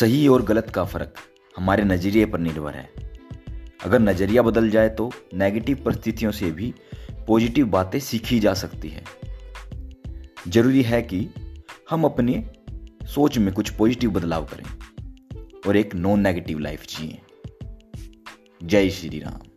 सही और गलत का फ़र्क हमारे नज़रिए पर निर्भर है। अगर नज़रिया बदल जाए तो नेगेटिव परिस्थितियों से भी पॉजिटिव बातें सीखी जा सकती है। ज़रूरी है कि हम अपने सोच में कुछ पॉजिटिव बदलाव करें और एक नॉन नेगेटिव लाइफ जिए। जय श्री राम।